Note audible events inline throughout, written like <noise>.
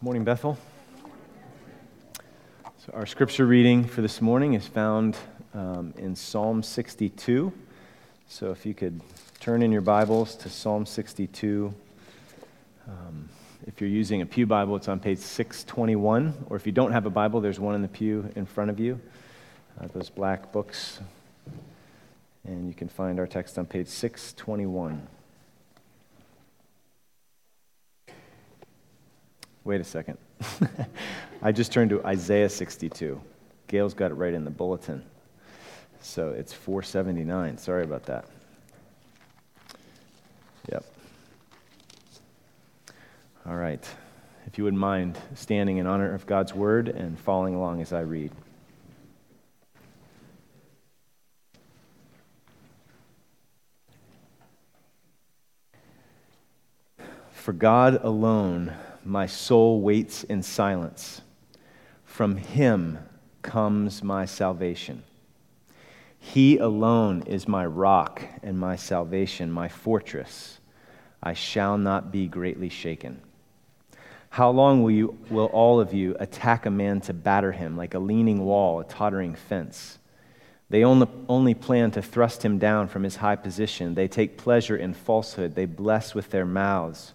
Morning, Bethel. So, our scripture reading for this morning is found um, in Psalm 62. So, if you could turn in your Bibles to Psalm 62. Um, if you're using a Pew Bible, it's on page 621. Or if you don't have a Bible, there's one in the pew in front of you. Uh, those black books. And you can find our text on page 621. Wait a second. <laughs> I just turned to Isaiah 62. Gail's got it right in the bulletin. So it's 479. Sorry about that. Yep. All right. If you wouldn't mind standing in honor of God's word and following along as I read. For God alone my soul waits in silence. From him comes my salvation. He alone is my rock and my salvation, my fortress. I shall not be greatly shaken. How long will, you, will all of you attack a man to batter him like a leaning wall, a tottering fence? They only, only plan to thrust him down from his high position. They take pleasure in falsehood. They bless with their mouths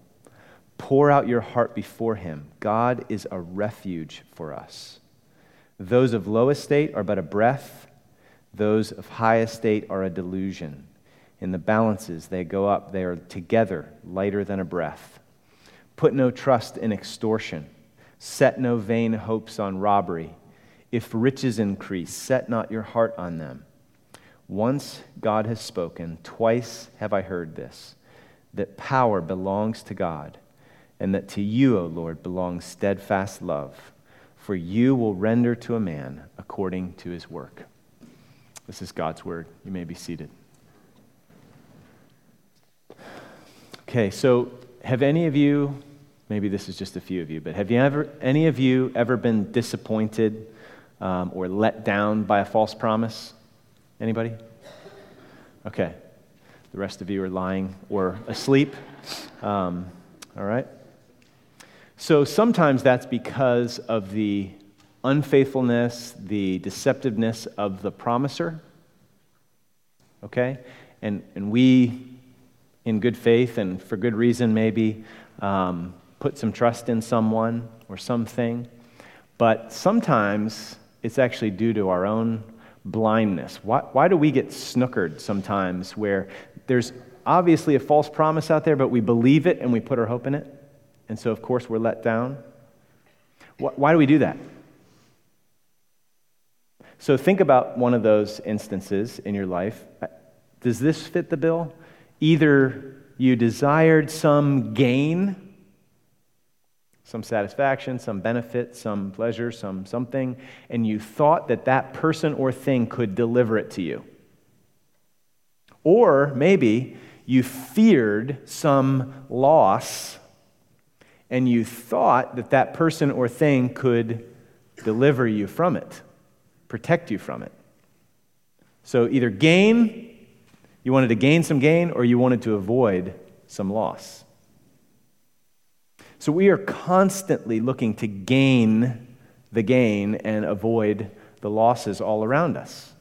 Pour out your heart before him. God is a refuge for us. Those of low estate are but a breath, those of high estate are a delusion. In the balances, they go up, they are together, lighter than a breath. Put no trust in extortion, set no vain hopes on robbery. If riches increase, set not your heart on them. Once God has spoken, twice have I heard this that power belongs to God and that to you, O Lord, belongs steadfast love, for you will render to a man according to his work. This is God's word. You may be seated. Okay, so have any of you, maybe this is just a few of you, but have you ever, any of you ever been disappointed um, or let down by a false promise? Anybody? Okay. The rest of you are lying or asleep. Um, all right. So sometimes that's because of the unfaithfulness, the deceptiveness of the promiser. Okay? And, and we, in good faith and for good reason, maybe um, put some trust in someone or something. But sometimes it's actually due to our own blindness. Why, why do we get snookered sometimes where there's obviously a false promise out there, but we believe it and we put our hope in it? And so, of course, we're let down. Why do we do that? So, think about one of those instances in your life. Uh, does this fit the bill? Either you desired some gain, some satisfaction, some benefit, some pleasure, some something, and you thought that that person or thing could deliver it to you. Or maybe you feared some loss and you thought that that person or thing could deliver you from it, protect you from it. So either gain, you wanted to gain some gain, or you wanted to avoid some loss. So we are constantly looking to gain the gain and avoid the losses all around us.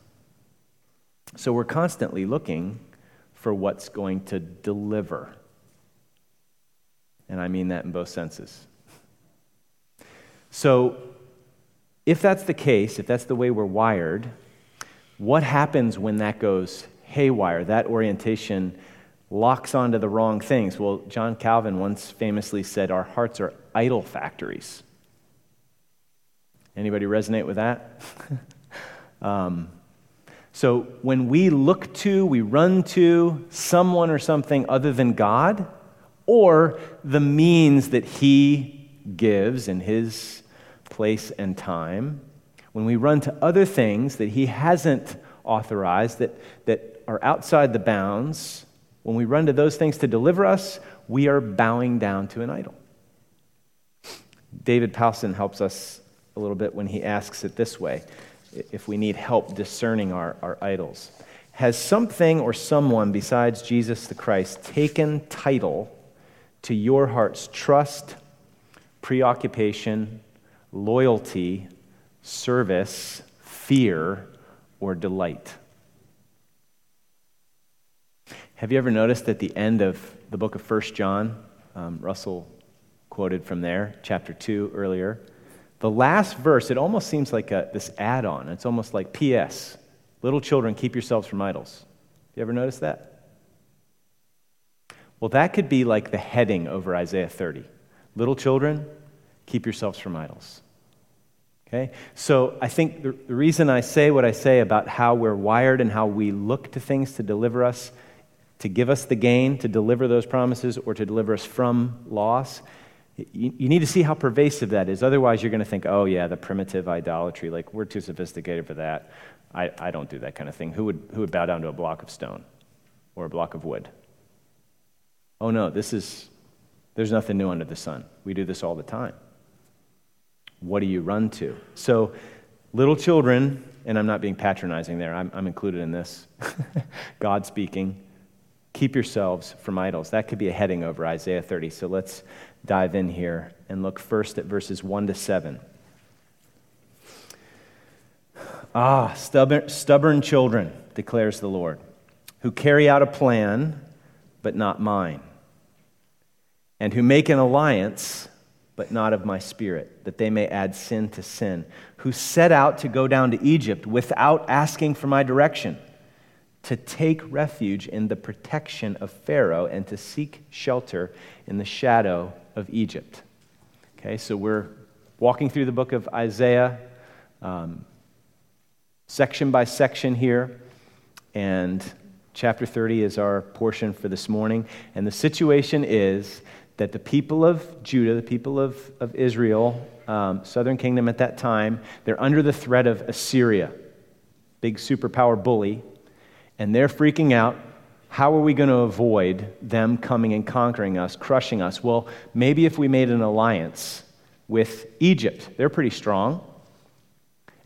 So we're constantly looking for what's going to deliver and I mean that in both senses. So, if that's the case, if that's the way we're wired, what happens when that goes haywire? That orientation locks onto the wrong things. Well, John Calvin once famously said, Our hearts are idol factories. Anybody resonate with that? <laughs> um, so when we look to, we run to someone or something other than God, or the means that he gives in his place and time, When we run to other things that He hasn't authorized, that, that are outside the bounds, when we run to those things to deliver us, we are bowing down to an idol. David Powlison helps us a little bit when he asks it this way if we need help discerning our, our idols. Has something or someone besides Jesus the Christ taken title to your heart's trust, preoccupation, loyalty, service, fear, or delight? Have you ever noticed at the end of the book of 1 John, um, Russell quoted from there, chapter 2 earlier, the last verse, it almost seems like a, this add on. It's almost like P.S. Little children, keep yourselves from idols. Have you ever noticed that? Well, that could be like the heading over Isaiah 30. Little children, keep yourselves from idols. Okay? So I think the, the reason I say what I say about how we're wired and how we look to things to deliver us, to give us the gain, to deliver those promises, or to deliver us from loss, you, you need to see how pervasive that is. Otherwise, you're going to think, oh, yeah, the primitive idolatry, like we're too sophisticated for that. I, I don't do that kind of thing. Who would, who would bow down to a block of stone or a block of wood? Oh, no, this is, there's nothing new under the sun. We do this all the time. What do you run to? So, little children, and I'm not being patronizing there, I'm, I'm included in this. <laughs> God speaking, keep yourselves from idols. That could be a heading over Isaiah 30. So let's dive in here and look first at verses 1 to 7. Ah, stubborn, stubborn children, declares the Lord, who carry out a plan, but not mine, and who make an alliance, but not of my spirit, that they may add sin to sin, who set out to go down to Egypt without asking for my direction, to take refuge in the protection of Pharaoh, and to seek shelter in the shadow of Egypt. Okay, so we're walking through the book of Isaiah, um, section by section here, and chapter 30 is our portion for this morning. And the situation is that the people of Judah, the people of, of Israel, um, southern kingdom at that time, they're under the threat of Assyria, big superpower bully, and they're freaking out how are we going to avoid them coming and conquering us, crushing us? Well, maybe if we made an alliance with Egypt, they're pretty strong.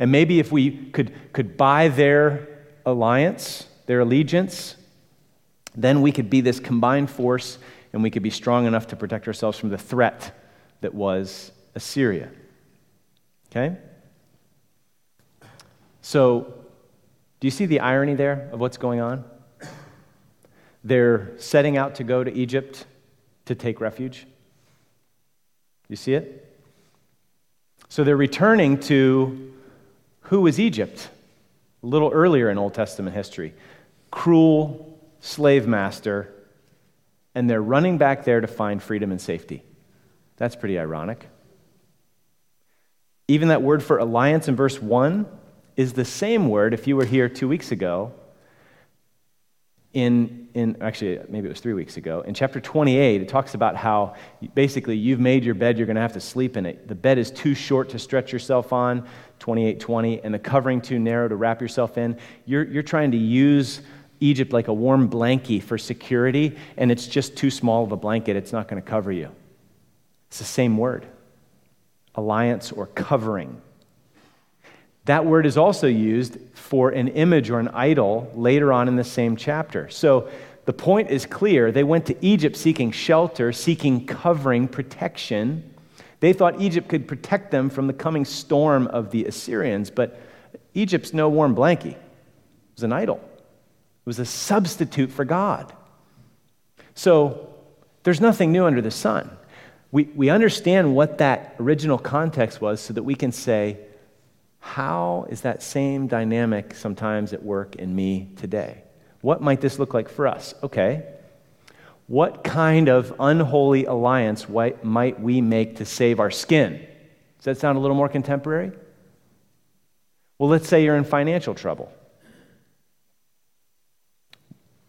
And maybe if we could, could buy their alliance, their allegiance, then we could be this combined force and we could be strong enough to protect ourselves from the threat that was Assyria. Okay? So, do you see the irony there of what's going on? They're setting out to go to Egypt to take refuge. You see it? So they're returning to who was Egypt? A little earlier in Old Testament history. Cruel slave master, and they're running back there to find freedom and safety. That's pretty ironic. Even that word for alliance in verse 1 is the same word, if you were here two weeks ago, in, in actually, maybe it was three weeks ago, in chapter 28, it talks about how basically you've made your bed, you're going to have to sleep in it. The bed is too short to stretch yourself on, 2820, and the covering too narrow to wrap yourself in. You're, you're trying to use Egypt like a warm blankie for security, and it's just too small of a blanket. It's not going to cover you. It's the same word alliance or covering. That word is also used for an image or an idol later on in the same chapter. So the point is clear. They went to Egypt seeking shelter, seeking covering, protection. They thought Egypt could protect them from the coming storm of the Assyrians, but Egypt's no warm blankie. It was an idol, it was a substitute for God. So there's nothing new under the sun. We, we understand what that original context was so that we can say, how is that same dynamic sometimes at work in me today? What might this look like for us? Okay. What kind of unholy alliance might we make to save our skin? Does that sound a little more contemporary? Well, let's say you're in financial trouble.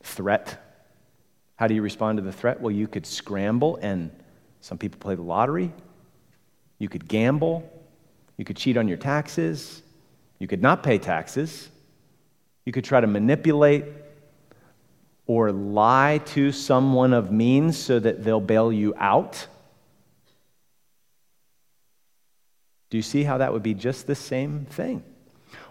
Threat. How do you respond to the threat? Well, you could scramble, and some people play the lottery. You could gamble. You could cheat on your taxes. You could not pay taxes. You could try to manipulate or lie to someone of means so that they'll bail you out. Do you see how that would be just the same thing?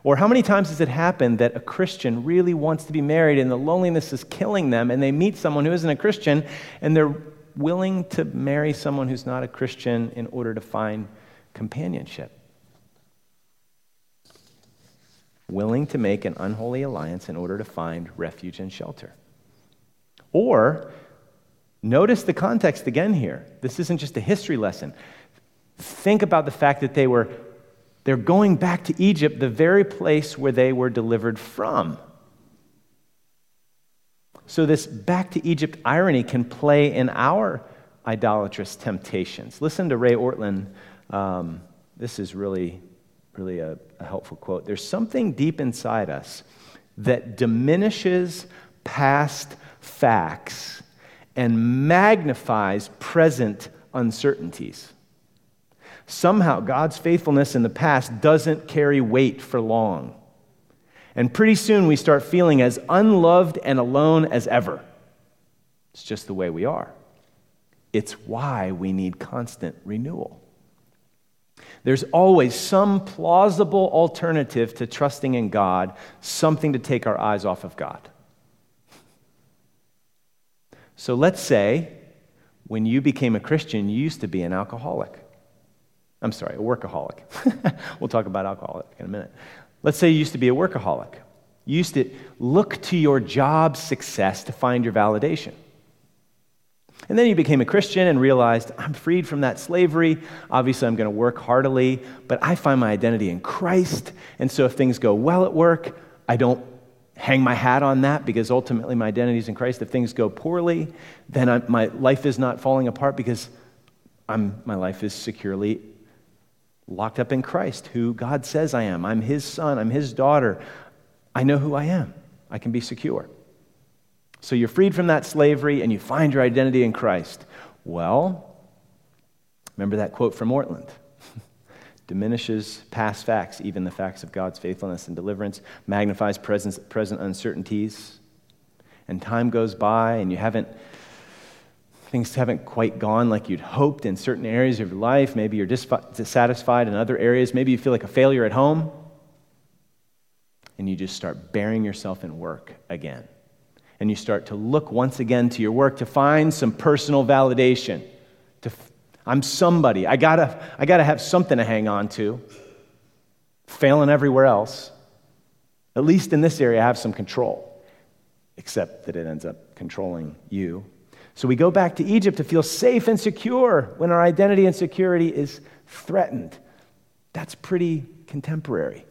Or how many times has it happened that a Christian really wants to be married and the loneliness is killing them and they meet someone who isn't a Christian and they're willing to marry someone who's not a Christian in order to find companionship? Willing to make an unholy alliance in order to find refuge and shelter. Or, notice the context again here. This isn't just a history lesson. Think about the fact that they were they're going back to Egypt, the very place where they were delivered from. So, this back to Egypt irony can play in our idolatrous temptations. Listen to Ray Ortlund. Um, this is really, really a, a helpful quote. There's something deep inside us that diminishes past facts and magnifies present uncertainties. Somehow, God's faithfulness in the past doesn't carry weight for long. And pretty soon, we start feeling as unloved and alone as ever. It's just the way we are. It's why we need constant renewal. There's always some plausible alternative to trusting in God, something to take our eyes off of God. So let's say when you became a Christian, you used to be an alcoholic. I'm sorry, a workaholic. <laughs> we'll talk about alcoholic in a minute. Let's say you used to be a workaholic. You used to look to your job success to find your validation. And then you became a Christian and realized, I'm freed from that slavery. Obviously, I'm going to work heartily, but I find my identity in Christ. And so if things go well at work, I don't hang my hat on that because ultimately my identity is in Christ. If things go poorly, then I'm, my life is not falling apart because I'm, my life is securely locked up in Christ, who God says I am. I'm His son, I'm His daughter. I know who I am. I can be secure. So you're freed from that slavery and you find your identity in Christ. Well, remember that quote from Ortlund <laughs> diminishes past facts, even the facts of God's faithfulness and deliverance, magnifies present, present uncertainties. And time goes by and you haven't, things haven't quite gone like you'd hoped in certain areas of your life. Maybe you're dissatisfied in other areas. Maybe you feel like a failure at home. And you just start burying yourself in work again. And you start to look once again to your work to find some personal validation, to I'm somebody. I gotta, I gotta have something to hang on to. Failing everywhere else. At least in this area, I have some control, except that it ends up controlling you. So we go back to Egypt to feel safe and secure when our identity and security is threatened. That's pretty contemporary.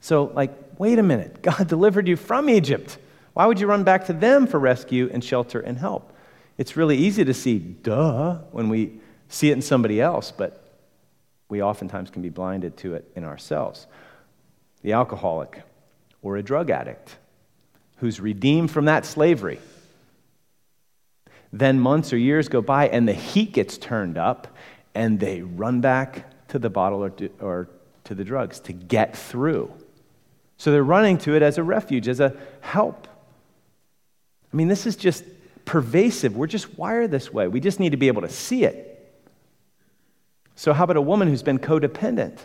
So, like, wait a minute. <laughs> God delivered you from Egypt. Why would you run back to them for rescue and shelter and help? It's really easy to see, duh, when we see it in somebody else, but we oftentimes can be blinded to it in ourselves. The alcoholic or a drug addict who's redeemed from that slavery. Then months or years go by and the heat gets turned up and they run back to the bottle or to, or to the drugs to get through. So they're running to it as a refuge, as a help. I mean, this is just pervasive. We're just wired this way. We just need to be able to see it. So, how about a woman who's been codependent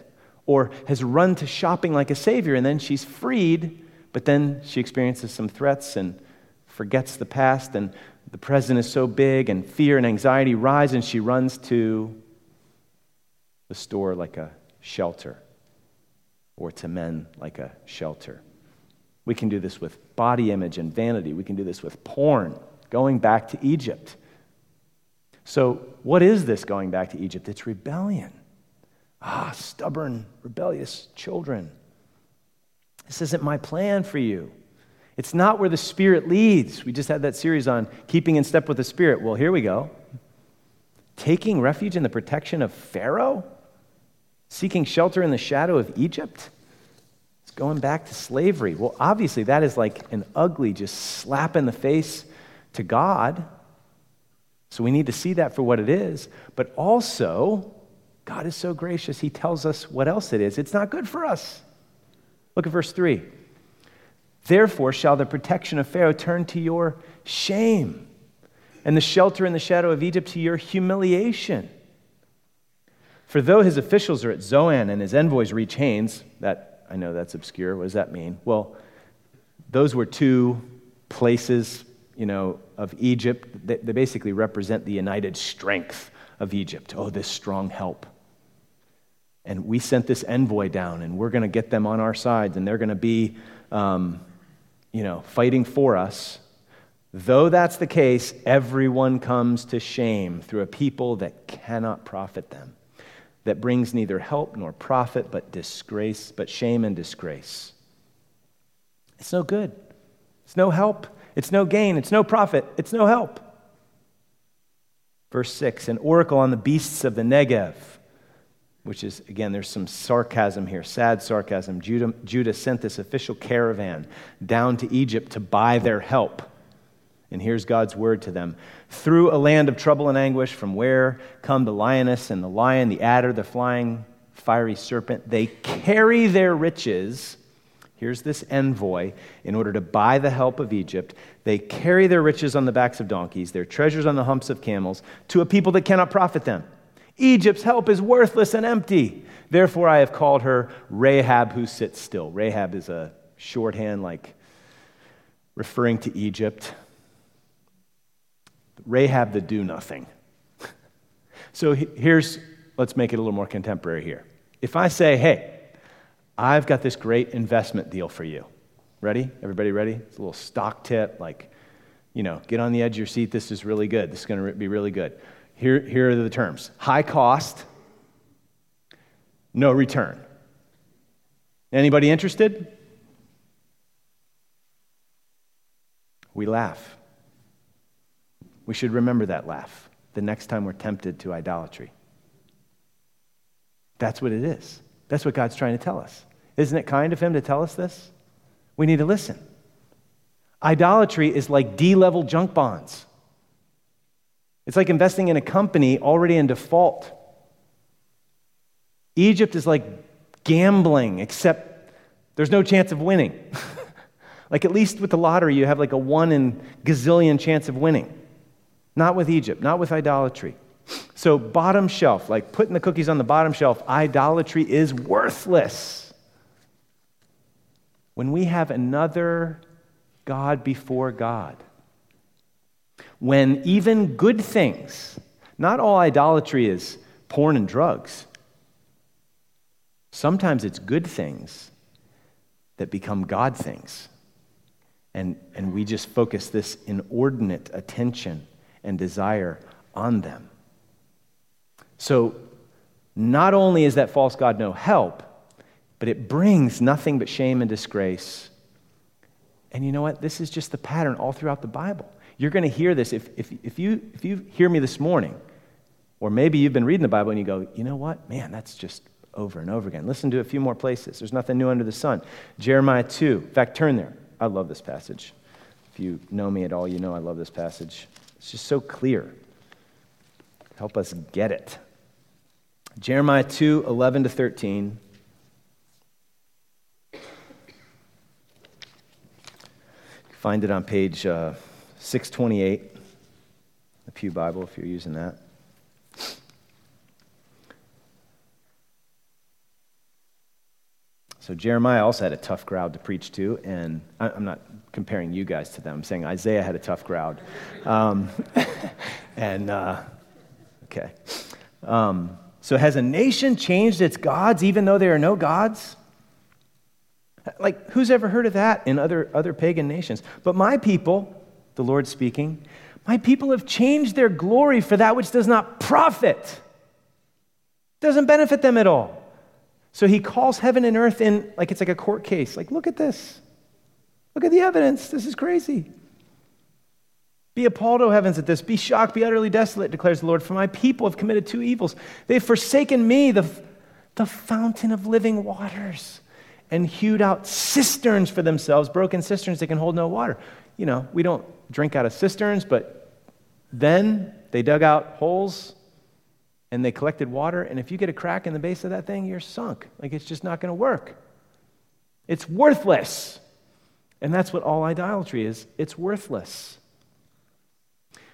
or has run to shopping like a savior and then she's freed, but then she experiences some threats and forgets the past and the present is so big and fear and anxiety rise and she runs to the store like a shelter or to men like a shelter. We can do this with body image and vanity. We can do this with porn going back to Egypt. So, what is this going back to Egypt? It's rebellion. Ah, stubborn, rebellious children. This isn't my plan for you. It's not where the Spirit leads. We just had that series on keeping in step with the Spirit. Well, here we go. Taking refuge in the protection of Pharaoh? Seeking shelter in the shadow of Egypt? It's going back to slavery. Well, obviously, that is like an ugly, just slap in the face to God. So we need to see that for what it is. But also, God is so gracious, he tells us what else it is. It's not good for us. Look at verse 3. Therefore, shall the protection of Pharaoh turn to your shame, and the shelter in the shadow of Egypt to your humiliation. For though his officials are at Zoan and his envoys reach Hanes, that I know that's obscure. What does that mean? Well, those were two places, you know, of Egypt. They, they basically represent the united strength of Egypt. Oh, this strong help. And we sent this envoy down, and we're going to get them on our sides, and they're going to be, um, you know, fighting for us. Though that's the case, everyone comes to shame through a people that cannot profit them, that brings neither help nor profit, but disgrace, but shame and disgrace. It's no good. It's no help. It's no gain. It's no profit. It's no help. Verse 6 An oracle on the beasts of the Negev, which is, again, there's some sarcasm here, sad sarcasm. Judah, Judah sent this official caravan down to Egypt to buy their help. And here's God's word to them Through a land of trouble and anguish, from where come the lioness and the lion, the adder, the flying fiery serpent, they carry their riches. Here's this envoy in order to buy the help of Egypt. They carry their riches on the backs of donkeys, their treasures on the humps of camels, to a people that cannot profit them. Egypt's help is worthless and empty. Therefore, I have called her Rahab who sits still. Rahab is a shorthand, like referring to Egypt. Rahab the do nothing. <laughs> so here's, let's make it a little more contemporary here. If I say, hey, I've got this great investment deal for you. Ready? Everybody ready? It's a little stock tip, like, you know, get on the edge of your seat. This is really good. This is going to be really good. Here, here are the terms high cost, no return. Anybody interested? We laugh. We should remember that laugh the next time we're tempted to idolatry. That's what it is. That's what God's trying to tell us. Isn't it kind of Him to tell us this? We need to listen. Idolatry is like D level junk bonds. It's like investing in a company already in default. Egypt is like gambling, except there's no chance of winning. <laughs> like, at least with the lottery, you have like a one in gazillion chance of winning. Not with Egypt, not with idolatry. So, bottom shelf, like putting the cookies on the bottom shelf, idolatry is worthless. When we have another God before God, when even good things, not all idolatry is porn and drugs, sometimes it's good things that become God things. And, and we just focus this inordinate attention and desire on them. So, not only is that false God no help, but it brings nothing but shame and disgrace. And you know what? This is just the pattern all throughout the Bible. You're going to hear this. If, if, if, you, if you hear me this morning, or maybe you've been reading the Bible and you go, you know what? Man, that's just over and over again. Listen to a few more places. There's nothing new under the sun. Jeremiah 2. In fact, turn there. I love this passage. If you know me at all, you know I love this passage. It's just so clear. Help us get it. Jeremiah 2 11 to 13. Find it on page uh, 628, the Pew Bible, if you're using that. So Jeremiah also had a tough crowd to preach to, and I'm not comparing you guys to them. I'm saying Isaiah had a tough crowd. Um, <laughs> and, uh, okay. Um, so has a nation changed its gods even though there are no gods? Like, who's ever heard of that in other, other pagan nations? But my people, the Lord speaking, my people have changed their glory for that which does not profit, doesn't benefit them at all. So he calls heaven and earth in like it's like a court case. Like, look at this. Look at the evidence. This is crazy. Be appalled, O heavens, at this. Be shocked, be utterly desolate, declares the Lord. For my people have committed two evils. They've forsaken me, the, the fountain of living waters and hewed out cisterns for themselves, broken cisterns that can hold no water. You know, we don't drink out of cisterns, but then they dug out holes and they collected water, and if you get a crack in the base of that thing, you're sunk. Like it's just not going to work. It's worthless. And that's what all idolatry is it's worthless.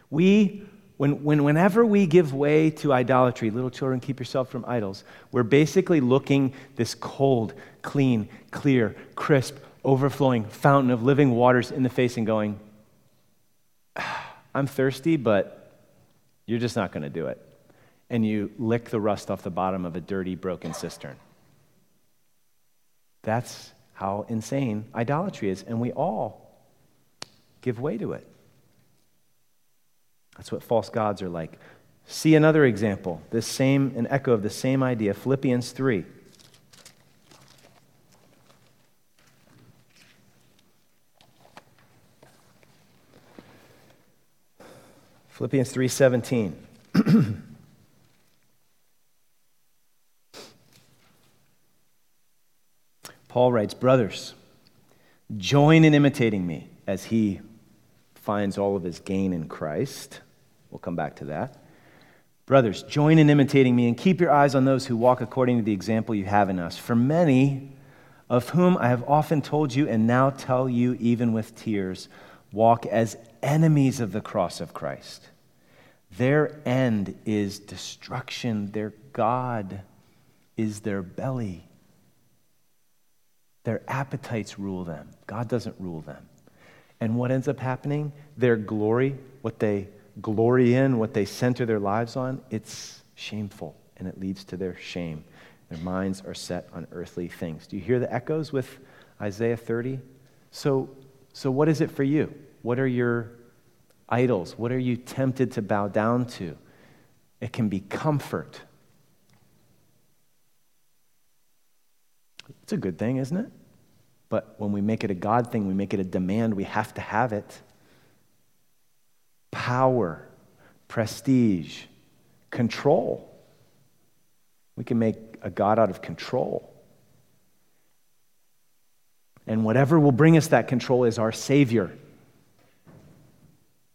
We, when, when, whenever we give way to idolatry, little children, keep yourself from idols, we're basically looking this cold, clean, clear, crisp, overflowing fountain of living waters in the face and going, I'm thirsty, but you're just not going to do it. And you lick the rust off the bottom of a dirty, broken cistern. That's how insane idolatry is, and we all give way to it. That's what false gods are like. See another example, this same, an echo of the same idea, Philippians 3. Philippians 3:17. <clears throat> Paul writes, "Brothers, join in imitating me as he finds all of his gain in Christ." We'll come back to that. Brothers, join in imitating me and keep your eyes on those who walk according to the example you have in us. For many of whom I have often told you and now tell you even with tears, walk as enemies of the cross of Christ. Their end is destruction, their God is their belly. Their appetites rule them. God doesn't rule them. And what ends up happening? Their glory, what they glory in, what they center their lives on, it's shameful and it leads to their shame. Their minds are set on earthly things. Do you hear the echoes with Isaiah 30? So, so what is it for you? What are your idols? What are you tempted to bow down to? It can be comfort. It's a good thing, isn't it? But when we make it a God thing, we make it a demand, we have to have it. Power, prestige, control. We can make a God out of control. And whatever will bring us that control is our Savior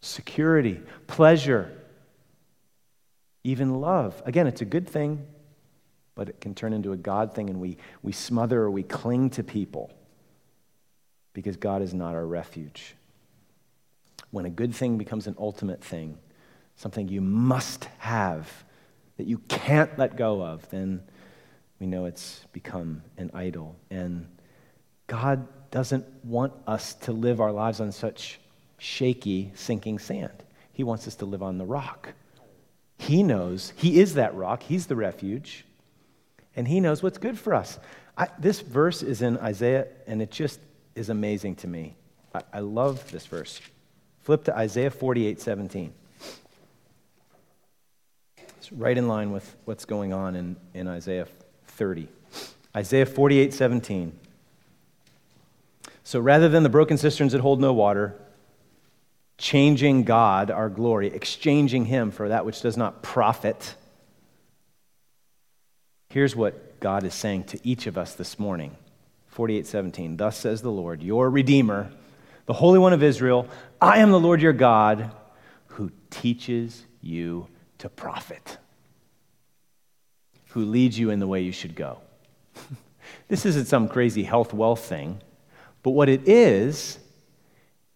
security, pleasure, even love. Again, it's a good thing, but it can turn into a God thing and we, we smother or we cling to people because God is not our refuge. When a good thing becomes an ultimate thing, something you must have that you can't let go of, then we know it's become an idol. And God doesn't want us to live our lives on such shaky, sinking sand. He wants us to live on the rock. He knows, He is that rock, He's the refuge, and He knows what's good for us. I, this verse is in Isaiah, and it just is amazing to me. I, I love this verse. Flip to Isaiah 48 17. It's right in line with what's going on in, in Isaiah 30. Isaiah 48 17. So rather than the broken cisterns that hold no water, changing God, our glory, exchanging Him for that which does not profit. Here's what God is saying to each of us this morning 48:17. Thus says the Lord, your Redeemer, the Holy One of Israel, I am the Lord your God who teaches you to profit, who leads you in the way you should go. <laughs> this isn't some crazy health wealth thing, but what it is,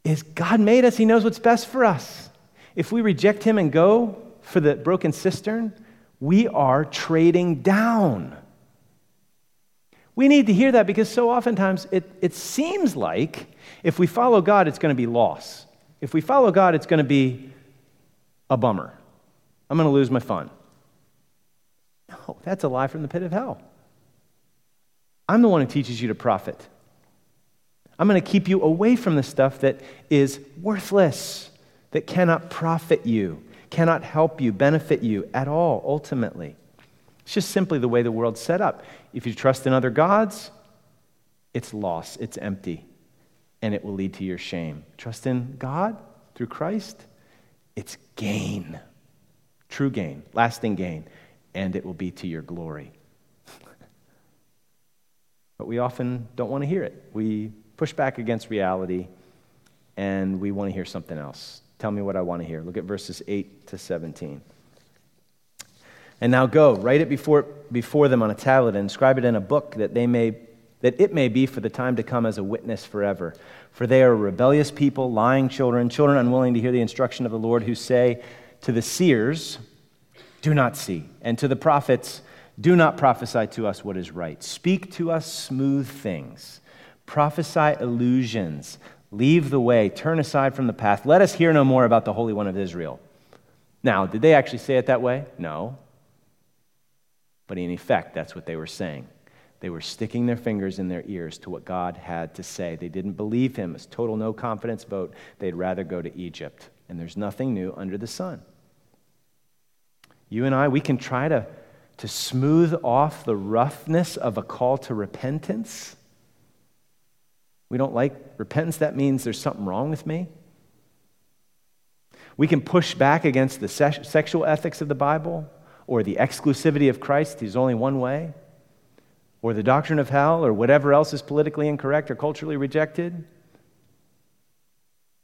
is God made us, He knows what's best for us. If we reject Him and go for the broken cistern, we are trading down. We need to hear that because so oftentimes it, it seems like if we follow God, it's going to be loss. If we follow God, it's going to be a bummer. I'm going to lose my fun. No, that's a lie from the pit of hell. I'm the one who teaches you to profit. I'm going to keep you away from the stuff that is worthless, that cannot profit you, cannot help you, benefit you at all, ultimately. It's just simply the way the world's set up. If you trust in other gods, it's loss, it's empty, and it will lead to your shame. Trust in God through Christ, it's gain, true gain, lasting gain, and it will be to your glory. <laughs> but we often don't want to hear it. We push back against reality, and we want to hear something else. Tell me what I want to hear. Look at verses 8 to 17. And now go, write it before, before them on a tablet and inscribe it in a book that, they may, that it may be for the time to come as a witness forever. For they are rebellious people, lying children, children unwilling to hear the instruction of the Lord, who say to the seers, Do not see, and to the prophets, Do not prophesy to us what is right. Speak to us smooth things, prophesy illusions, leave the way, turn aside from the path. Let us hear no more about the Holy One of Israel. Now, did they actually say it that way? No. But in effect, that's what they were saying. They were sticking their fingers in their ears to what God had to say. They didn't believe him. It's total no confidence vote. They'd rather go to Egypt. And there's nothing new under the sun. You and I, we can try to, to smooth off the roughness of a call to repentance. We don't like repentance. That means there's something wrong with me. We can push back against the se- sexual ethics of the Bible or the exclusivity of Christ, there's only one way, or the doctrine of hell, or whatever else is politically incorrect or culturally rejected.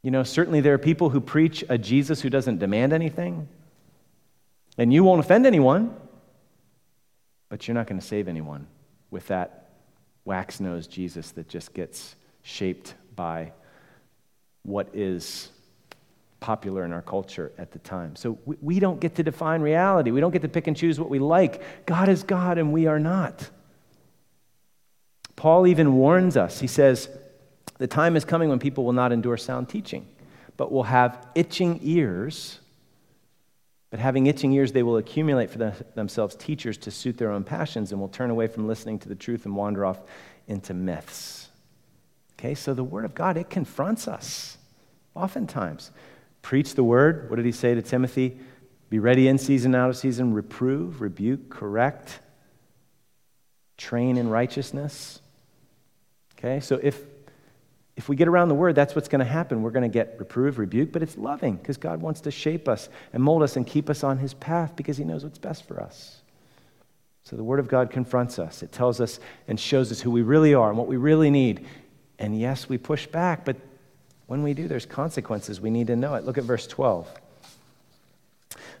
You know, certainly there are people who preach a Jesus who doesn't demand anything, and you won't offend anyone, but you're not going to save anyone with that wax nosed Jesus that just gets shaped by what is popular in our culture at the time. So we, we don't get to define reality. We don't get to pick and choose what we like. God is God and we are not. Paul even warns us. He says, The time is coming when people will not endure sound teaching, but will have itching ears. But having itching ears, they will accumulate for themselves teachers to suit their own passions and will turn away from listening to the truth and wander off into myths. Okay, so the Word of God, it confronts us oftentimes. Preach the word. What did he say to Timothy? Be ready in season, out of season, reprove, rebuke, correct, train in righteousness. Okay, so if if we get around the word, that's what's going to happen. We're going to get reprove, rebuke, but it's loving because God wants to shape us and mold us and keep us on his path because he knows what's best for us. So the word of God confronts us. It tells us and shows us who we really are and what we really need. And yes, we push back, but when we do, there's consequences. We need to know it. Look at verse 12.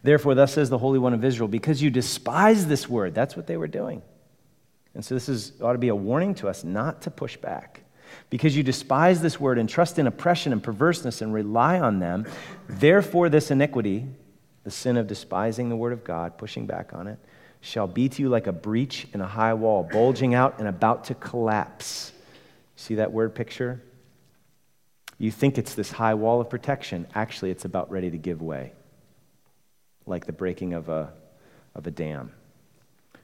Therefore, thus says the Holy One of Israel, because you despise this word, that's what they were doing. And so this is, ought to be a warning to us not to push back. Because you despise this word and trust in oppression and perverseness and rely on them, therefore, this iniquity, the sin of despising the word of God, pushing back on it, shall be to you like a breach in a high wall, bulging out and about to collapse. See that word picture? You think it's this high wall of protection. Actually, it's about ready to give way, like the breaking of a, of a dam,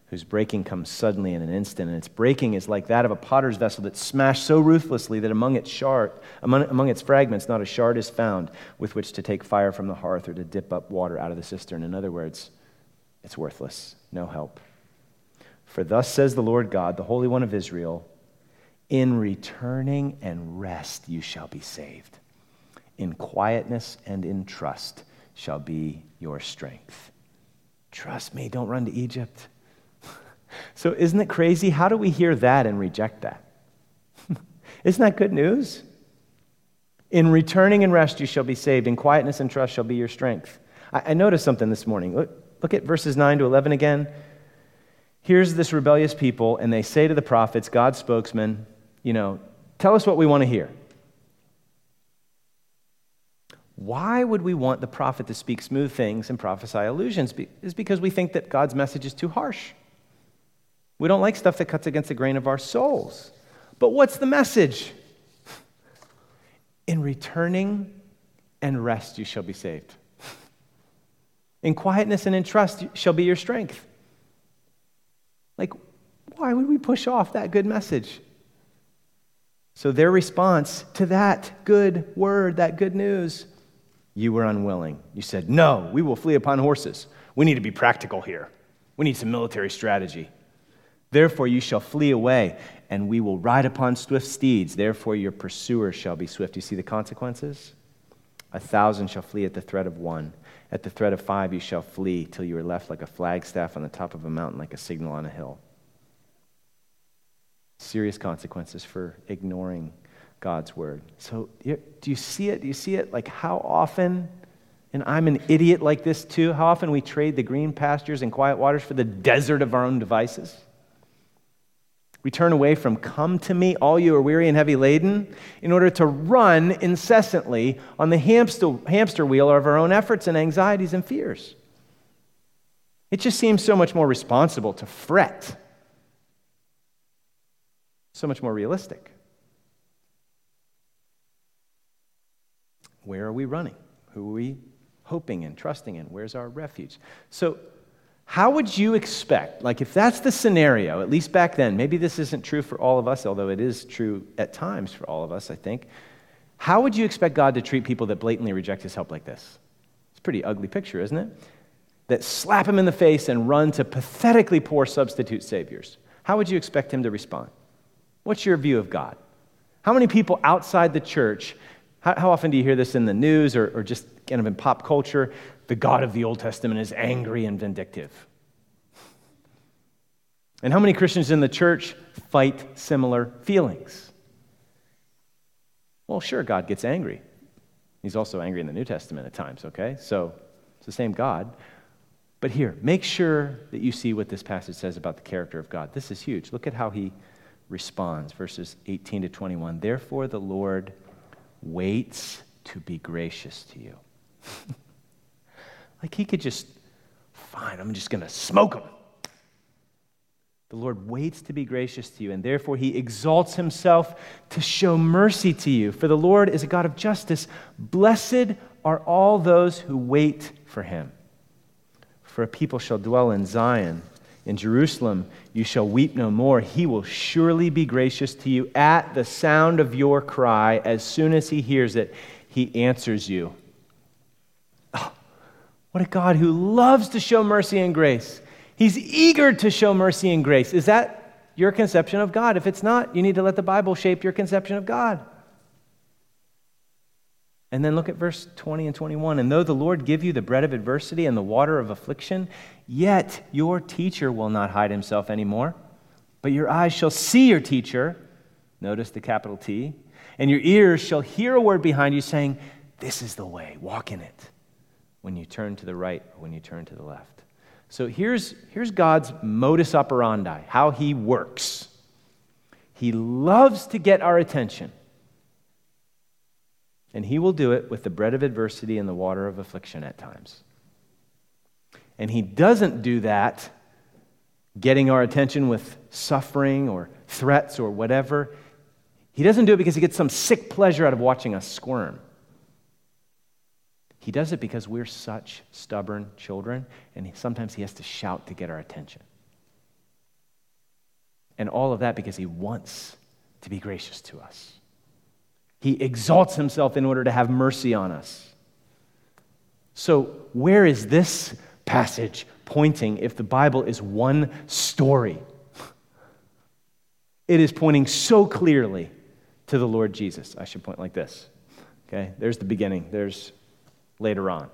whose breaking comes suddenly in an instant. And its breaking is like that of a potter's vessel that's smashed so ruthlessly that among its, shard, among, among its fragments, not a shard is found with which to take fire from the hearth or to dip up water out of the cistern. In other words, it's worthless, no help. For thus says the Lord God, the Holy One of Israel, in returning and rest you shall be saved. In quietness and in trust shall be your strength. Trust me, don't run to Egypt. <laughs> so, isn't it crazy? How do we hear that and reject that? <laughs> isn't that good news? In returning and rest you shall be saved. In quietness and trust shall be your strength. I, I noticed something this morning. Look, look at verses 9 to 11 again. Here's this rebellious people, and they say to the prophets, God's spokesman, you know, tell us what we want to hear. Why would we want the prophet to speak smooth things and prophesy illusions? Is because we think that God's message is too harsh. We don't like stuff that cuts against the grain of our souls. But what's the message? In returning and rest, you shall be saved. In quietness and in trust shall be your strength. Like, why would we push off that good message? So, their response to that good word, that good news, you were unwilling. You said, No, we will flee upon horses. We need to be practical here. We need some military strategy. Therefore, you shall flee away, and we will ride upon swift steeds. Therefore, your pursuers shall be swift. You see the consequences? A thousand shall flee at the threat of one. At the threat of five, you shall flee till you are left like a flagstaff on the top of a mountain, like a signal on a hill serious consequences for ignoring God's word. So, do you see it? Do you see it? Like how often And I'm an idiot like this too. How often we trade the green pastures and quiet waters for the desert of our own devices. We turn away from come to me, all you are weary and heavy laden, in order to run incessantly on the hamster, wheel of our own efforts and anxieties and fears. It just seems so much more responsible to fret, so much more realistic. Where are we running? Who are we hoping and trusting in? Where's our refuge? So, how would you expect, like if that's the scenario, at least back then, maybe this isn't true for all of us, although it is true at times for all of us, I think. How would you expect God to treat people that blatantly reject his help like this? It's a pretty ugly picture, isn't it? That slap him in the face and run to pathetically poor substitute saviors. How would you expect him to respond? What's your view of God? How many people outside the church, how, how often do you hear this in the news or, or just kind of in pop culture? the God of the Old Testament is angry and vindictive. And how many Christians in the church fight similar feelings? Well, sure, God gets angry. He's also angry in the New Testament at times, okay? So it's the same God. But here, make sure that you see what this passage says about the character of God. This is huge. Look at how he responds, verses 18 to 21. Therefore, the Lord waits to be gracious to you. <laughs> Like he could just, fine, I'm just going to smoke him. The Lord waits to be gracious to you, and therefore he exalts himself to show mercy to you. For the Lord is a God of justice. Blessed are all those who wait for him. For a people shall dwell in Zion. In Jerusalem you shall weep no more. He will surely be gracious to you at the sound of your cry. As soon as he hears it, he answers you. Oh, what a God who loves to show mercy and grace. He's eager to show mercy and grace. Is that your conception of God? If it's not, you need to let the Bible shape your conception of God. And then look at verse 20 and 21. And though the Lord give you the bread of adversity and the water of affliction, yet your teacher will not hide himself anymore, but your eyes shall see your teacher. Notice the capital T. And your ears shall hear a word behind you saying, This is the way, walk in it when you turn to the right or when you turn to the left. So here's, here's God's modus operandi, how he works. He loves to get our attention. And he will do it with the bread of adversity and the water of affliction at times. And he doesn't do that getting our attention with suffering or threats or whatever. He doesn't do it because he gets some sick pleasure out of watching us squirm. He does it because we're such stubborn children, and sometimes he has to shout to get our attention. And all of that because he wants to be gracious to us. He exalts himself in order to have mercy on us. So, where is this passage pointing if the Bible is one story? It is pointing so clearly to the Lord Jesus. I should point like this. Okay, there's the beginning. There's later on.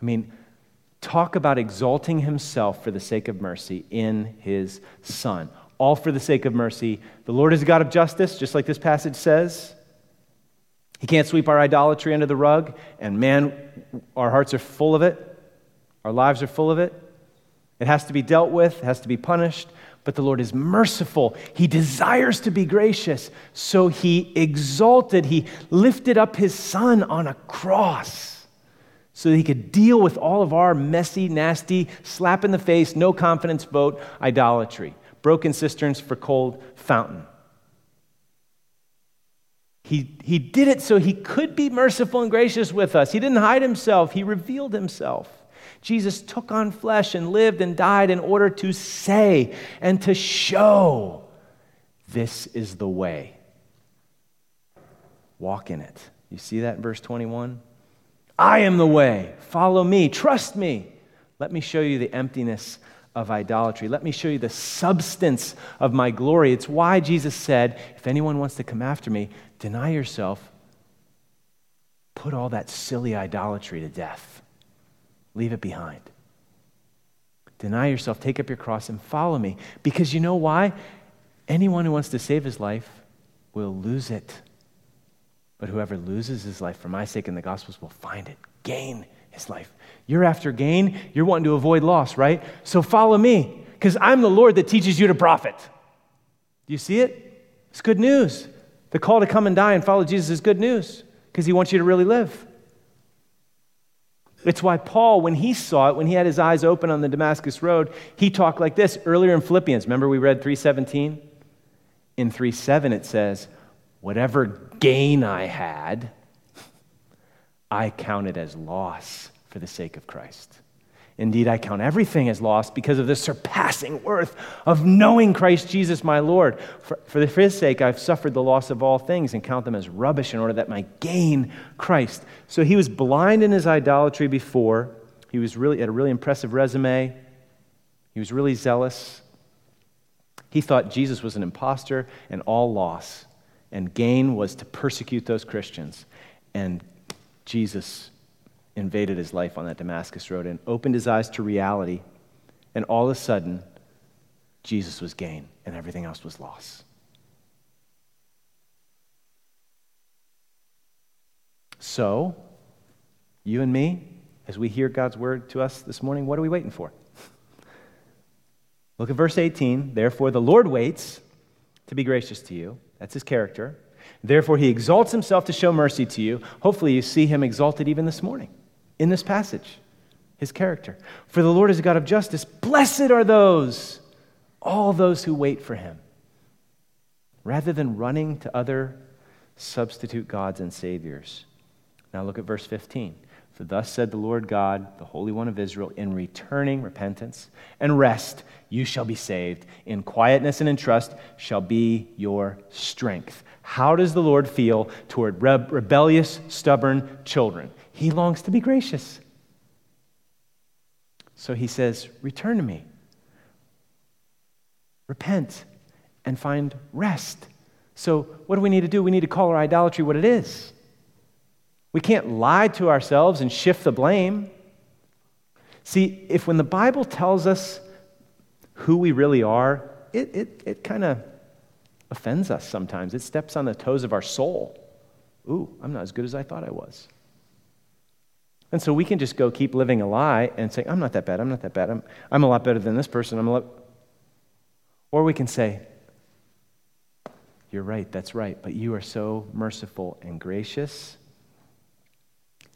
I mean, talk about exalting himself for the sake of mercy in his Son. All for the sake of mercy. The Lord is a God of justice, just like this passage says. He can't sweep our idolatry under the rug, and man, our hearts are full of it. Our lives are full of it. It has to be dealt with, it has to be punished. But the Lord is merciful. He desires to be gracious. So he exalted, he lifted up his son on a cross so that he could deal with all of our messy, nasty, slap in the face, no confidence boat idolatry, broken cisterns for cold fountain. He, he did it so he could be merciful and gracious with us. He didn't hide himself, he revealed himself. Jesus took on flesh and lived and died in order to say and to show this is the way. Walk in it. You see that in verse 21? I am the way. Follow me. Trust me. Let me show you the emptiness of idolatry. Let me show you the substance of my glory. It's why Jesus said, If anyone wants to come after me, deny yourself, put all that silly idolatry to death. Leave it behind. Deny yourself, take up your cross, and follow me. Because you know why? Anyone who wants to save his life will lose it. But whoever loses his life for my sake and the gospel's will find it, gain his life. You're after gain, you're wanting to avoid loss, right? So follow me, because I'm the Lord that teaches you to profit. Do you see it? It's good news. The call to come and die and follow Jesus is good news because he wants you to really live. It's why Paul, when he saw it, when he had his eyes open on the Damascus Road, he talked like this earlier in Philippians. Remember we read 317? In 3:7 it says, "Whatever gain I had, I counted as loss for the sake of Christ." Indeed, I count everything as loss because of the surpassing worth of knowing Christ Jesus my Lord. For, for his sake, I've suffered the loss of all things and count them as rubbish in order that I might gain Christ. So he was blind in his idolatry before. He was really had a really impressive resume. He was really zealous. He thought Jesus was an impostor and all loss, and gain was to persecute those Christians. And Jesus invaded his life on that Damascus road and opened his eyes to reality. And all of a sudden, Jesus was gain and everything else was loss. So, you and me, as we hear God's word to us this morning, what are we waiting for? Look at verse 18. Therefore, the Lord waits to be gracious to you. That's his character. Therefore, he exalts himself to show mercy to you. Hopefully, you see him exalted even this morning in this passage, his character. For the Lord is a God of justice. Blessed are those, all those who wait for him. Rather than running to other substitute gods and saviors. Now look at verse 15. For thus said the Lord God, the Holy One of Israel, in returning repentance and rest, you shall be saved. In quietness and in trust shall be your strength. How does the Lord feel toward rebellious, stubborn children? He longs to be gracious. So he says, Return to me. Repent and find rest. So, what do we need to do? We need to call our idolatry what it is. We can't lie to ourselves and shift the blame. See, if when the Bible tells us who we really are, it, it, it kind of offends us sometimes. It steps on the toes of our soul. Ooh, I'm not as good as I thought I was. And so we can just go keep living a lie and say, I'm not that bad, I'm not that bad, I'm, I'm a lot better than this person, I'm a lot. Or we can say, You're right, that's right, but you are so merciful and gracious.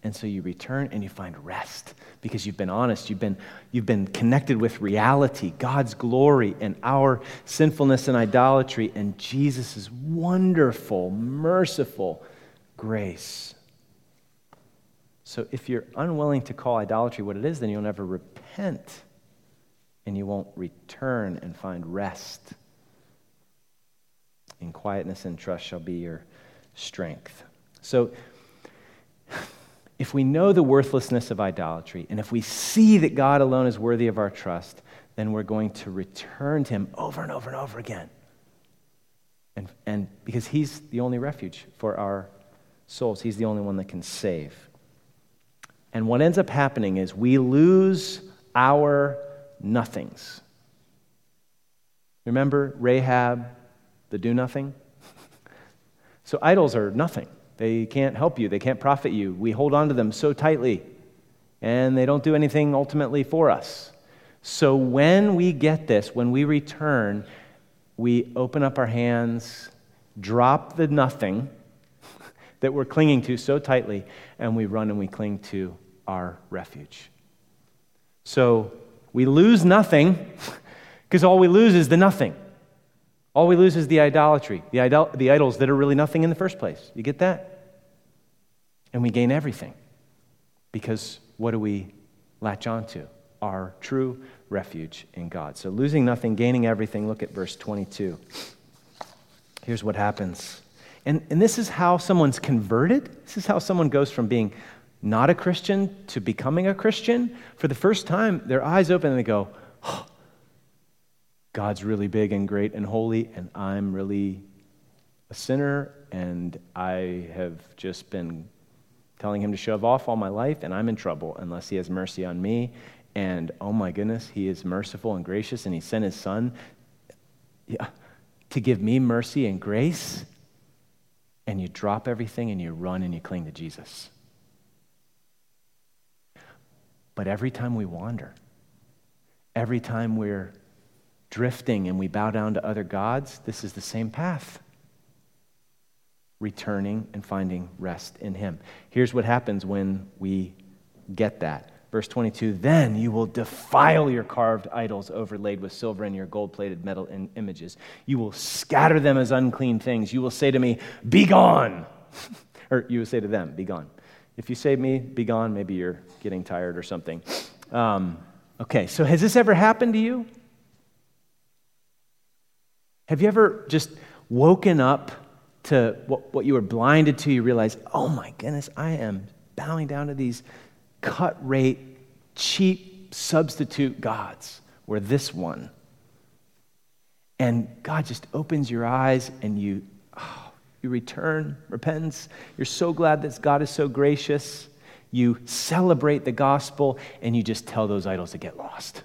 And so you return and you find rest because you've been honest. You've been, you've been connected with reality, God's glory, and our sinfulness and idolatry, and Jesus' wonderful, merciful grace. So if you're unwilling to call idolatry what it is, then you'll never repent and you won't return and find rest. In quietness and trust shall be your strength. So, if we know the worthlessness of idolatry, and if we see that God alone is worthy of our trust, then we're going to return to Him over and over and over again. And, and because He's the only refuge for our souls, He's the only one that can save. And what ends up happening is we lose our nothings. Remember Rahab, the do nothing? <laughs> so idols are nothing. They can't help you, they can't profit you. We hold on to them so tightly, and they don't do anything ultimately for us. So when we get this, when we return, we open up our hands, drop the nothing <laughs> that we're clinging to so tightly, and we run and we cling to our refuge. So we lose nothing <laughs> because all we lose is the nothing. All we lose is the idolatry, the, idol- the idols that are really nothing in the first place. You get that? And we gain everything because what do we latch onto? Our true refuge in God. So losing nothing, gaining everything. Look at verse 22. Here's what happens. And, and this is how someone's converted. This is how someone goes from being not a Christian to becoming a Christian, for the first time, their eyes open and they go, oh, God's really big and great and holy, and I'm really a sinner, and I have just been telling him to shove off all my life, and I'm in trouble unless he has mercy on me. And oh my goodness, he is merciful and gracious, and he sent his son yeah, to give me mercy and grace. and you drop everything and you run and you cling to Jesus. But every time we wander, every time we're drifting and we bow down to other gods, this is the same path. Returning and finding rest in Him. Here's what happens when we get that. Verse 22 Then you will defile your carved idols overlaid with silver and your gold plated metal in images. You will scatter them as unclean things. You will say to me, Be gone. <laughs> or you will say to them, Be gone. If you say me, be gone, maybe you're getting tired or something. Um, okay, so has this ever happened to you? Have you ever just woken up to what, what you were blinded to? You realize, oh my goodness, I am bowing down to these cut rate, cheap substitute gods, or this one. And God just opens your eyes and you oh, you return, repentance. You're so glad that God is so gracious. You celebrate the gospel and you just tell those idols to get lost.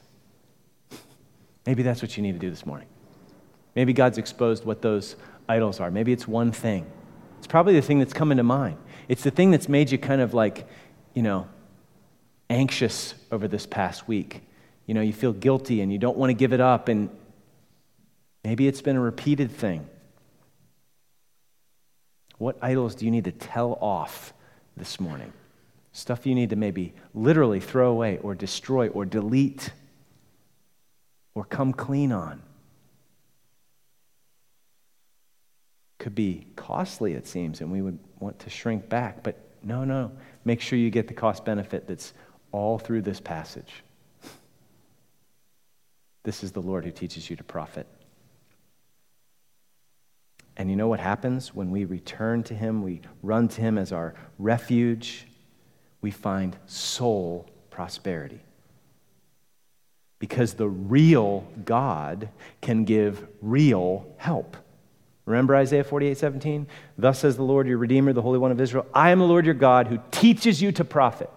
<laughs> Maybe that's what you need to do this morning. Maybe God's exposed what those idols are. Maybe it's one thing. It's probably the thing that's coming to mind. It's the thing that's made you kind of like, you know, anxious over this past week. You know, you feel guilty and you don't want to give it up. And maybe it's been a repeated thing. What idols do you need to tell off this morning? Stuff you need to maybe literally throw away or destroy or delete or come clean on. Could be costly, it seems, and we would want to shrink back. But no, no. Make sure you get the cost benefit that's all through this passage. This is the Lord who teaches you to profit. And you know what happens when we return to Him? We run to Him as our refuge. We find soul prosperity. Because the real God can give real help. Remember Isaiah 48 17? Thus says the Lord, your Redeemer, the Holy One of Israel I am the Lord your God who teaches you to profit,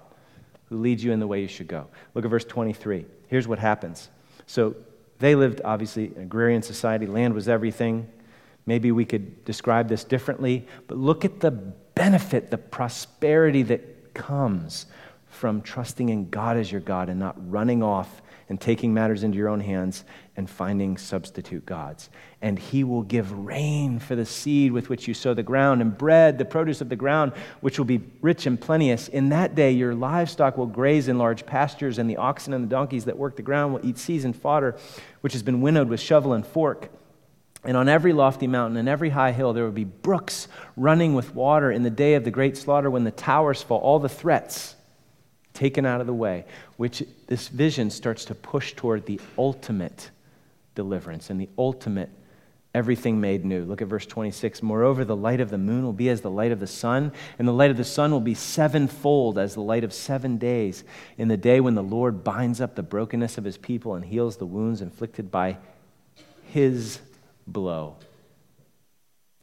who leads you in the way you should go. Look at verse 23. Here's what happens. So they lived, obviously, in agrarian society, land was everything. Maybe we could describe this differently, but look at the benefit, the prosperity that comes from trusting in God as your God and not running off and taking matters into your own hands and finding substitute gods. And he will give rain for the seed with which you sow the ground, and bread, the produce of the ground, which will be rich and plenteous. In that day, your livestock will graze in large pastures, and the oxen and the donkeys that work the ground will eat seasoned fodder, which has been winnowed with shovel and fork. And on every lofty mountain and every high hill, there will be brooks running with water in the day of the great slaughter when the towers fall, all the threats taken out of the way, which this vision starts to push toward the ultimate deliverance and the ultimate everything made new. Look at verse 26. Moreover, the light of the moon will be as the light of the sun, and the light of the sun will be sevenfold as the light of seven days, in the day when the Lord binds up the brokenness of his people and heals the wounds inflicted by his blow.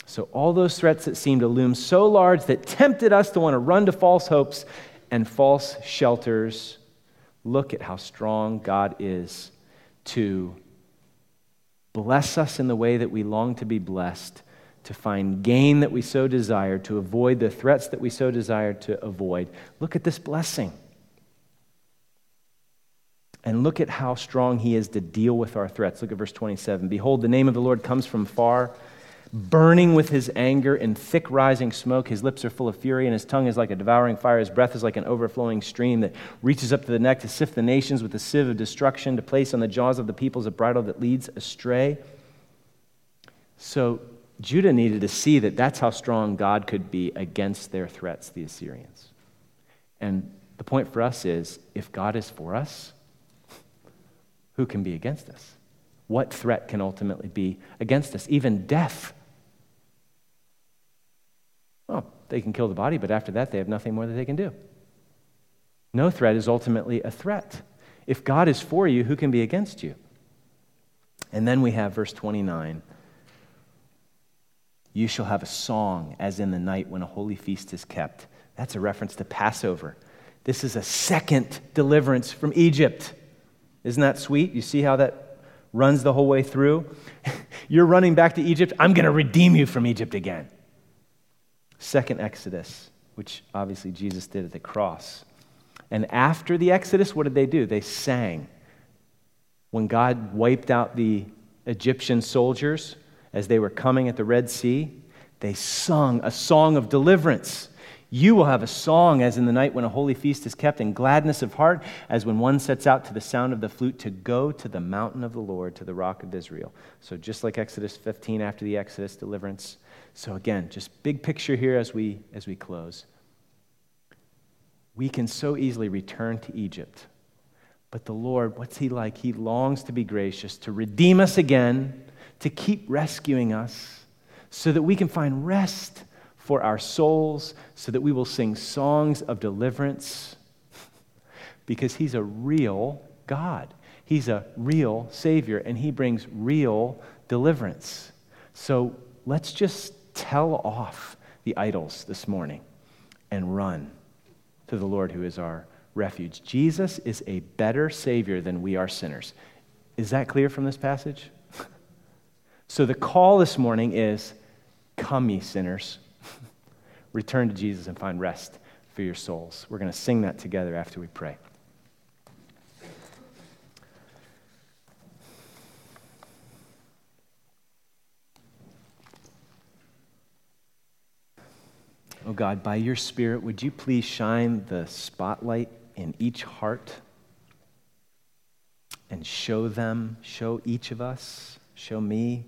So, all those threats that seemed to loom so large that tempted us to want to run to false hopes and false shelters, look at how strong God is to bless us in the way that we long to be blessed, to find gain that we so desire, to avoid the threats that we so desire to avoid. Look at this blessing. And look at how strong he is to deal with our threats. Look at verse 27. Behold, the name of the Lord comes from far, burning with his anger in thick rising smoke. His lips are full of fury, and his tongue is like a devouring fire. His breath is like an overflowing stream that reaches up to the neck to sift the nations with a sieve of destruction, to place on the jaws of the peoples a bridle that leads astray. So Judah needed to see that that's how strong God could be against their threats, the Assyrians. And the point for us is if God is for us, who can be against us? What threat can ultimately be against us? Even death. Well, they can kill the body, but after that, they have nothing more that they can do. No threat is ultimately a threat. If God is for you, who can be against you? And then we have verse 29. You shall have a song as in the night when a holy feast is kept. That's a reference to Passover. This is a second deliverance from Egypt. Isn't that sweet? You see how that runs the whole way through? <laughs> You're running back to Egypt. I'm going to redeem you from Egypt again. Second Exodus, which obviously Jesus did at the cross. And after the Exodus, what did they do? They sang. When God wiped out the Egyptian soldiers as they were coming at the Red Sea, they sung a song of deliverance. You will have a song as in the night when a holy feast is kept, in gladness of heart, as when one sets out to the sound of the flute to go to the mountain of the Lord, to the rock of Israel. So, just like Exodus 15 after the Exodus deliverance. So, again, just big picture here as we, as we close. We can so easily return to Egypt. But the Lord, what's He like? He longs to be gracious, to redeem us again, to keep rescuing us, so that we can find rest for our souls so that we will sing songs of deliverance <laughs> because He's a real God. He's a real Savior, and He brings real deliverance. So let's just tell off the idols this morning and run to the Lord who is our refuge. Jesus is a better Savior than we are sinners. Is that clear from this passage? <laughs> so the call this morning is Come, ye sinners return to Jesus and find rest for your souls. We're going to sing that together after we pray. Oh God, by your Spirit, would you please shine the spotlight in each heart and show them, show each of us, show me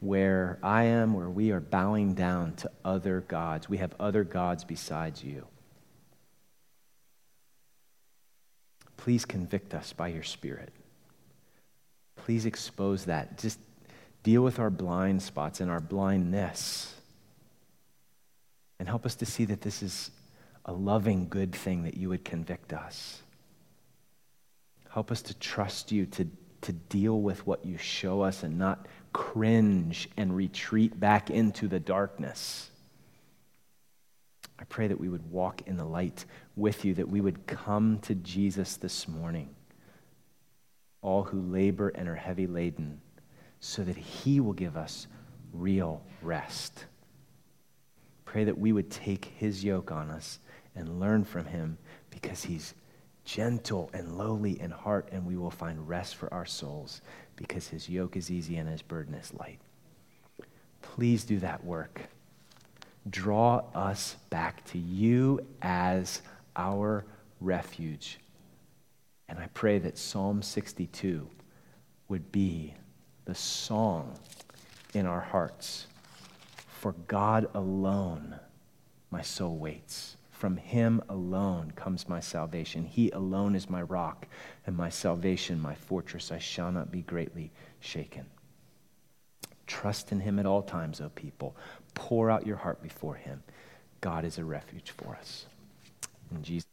where I am, where we are bowing down to other gods. We have other gods besides you. Please convict us by your Spirit. Please expose that. Just deal with our blind spots and our blindness. And help us to see that this is a loving, good thing that you would convict us. Help us to trust you to, to deal with what you show us and not cringe and retreat back into the darkness. I pray that we would walk in the light with you, that we would come to Jesus this morning, all who labor and are heavy laden, so that he will give us real rest. Pray that we would take his yoke on us and learn from him because he's gentle and lowly in heart, and we will find rest for our souls because his yoke is easy and his burden is light. Please do that work. Draw us back to you as our refuge. And I pray that Psalm 62 would be the song in our hearts. For God alone my soul waits. From him alone comes my salvation. He alone is my rock and my salvation, my fortress. I shall not be greatly shaken. Trust in him at all times, O people. Pour out your heart before him. God is a refuge for us. In Jesus'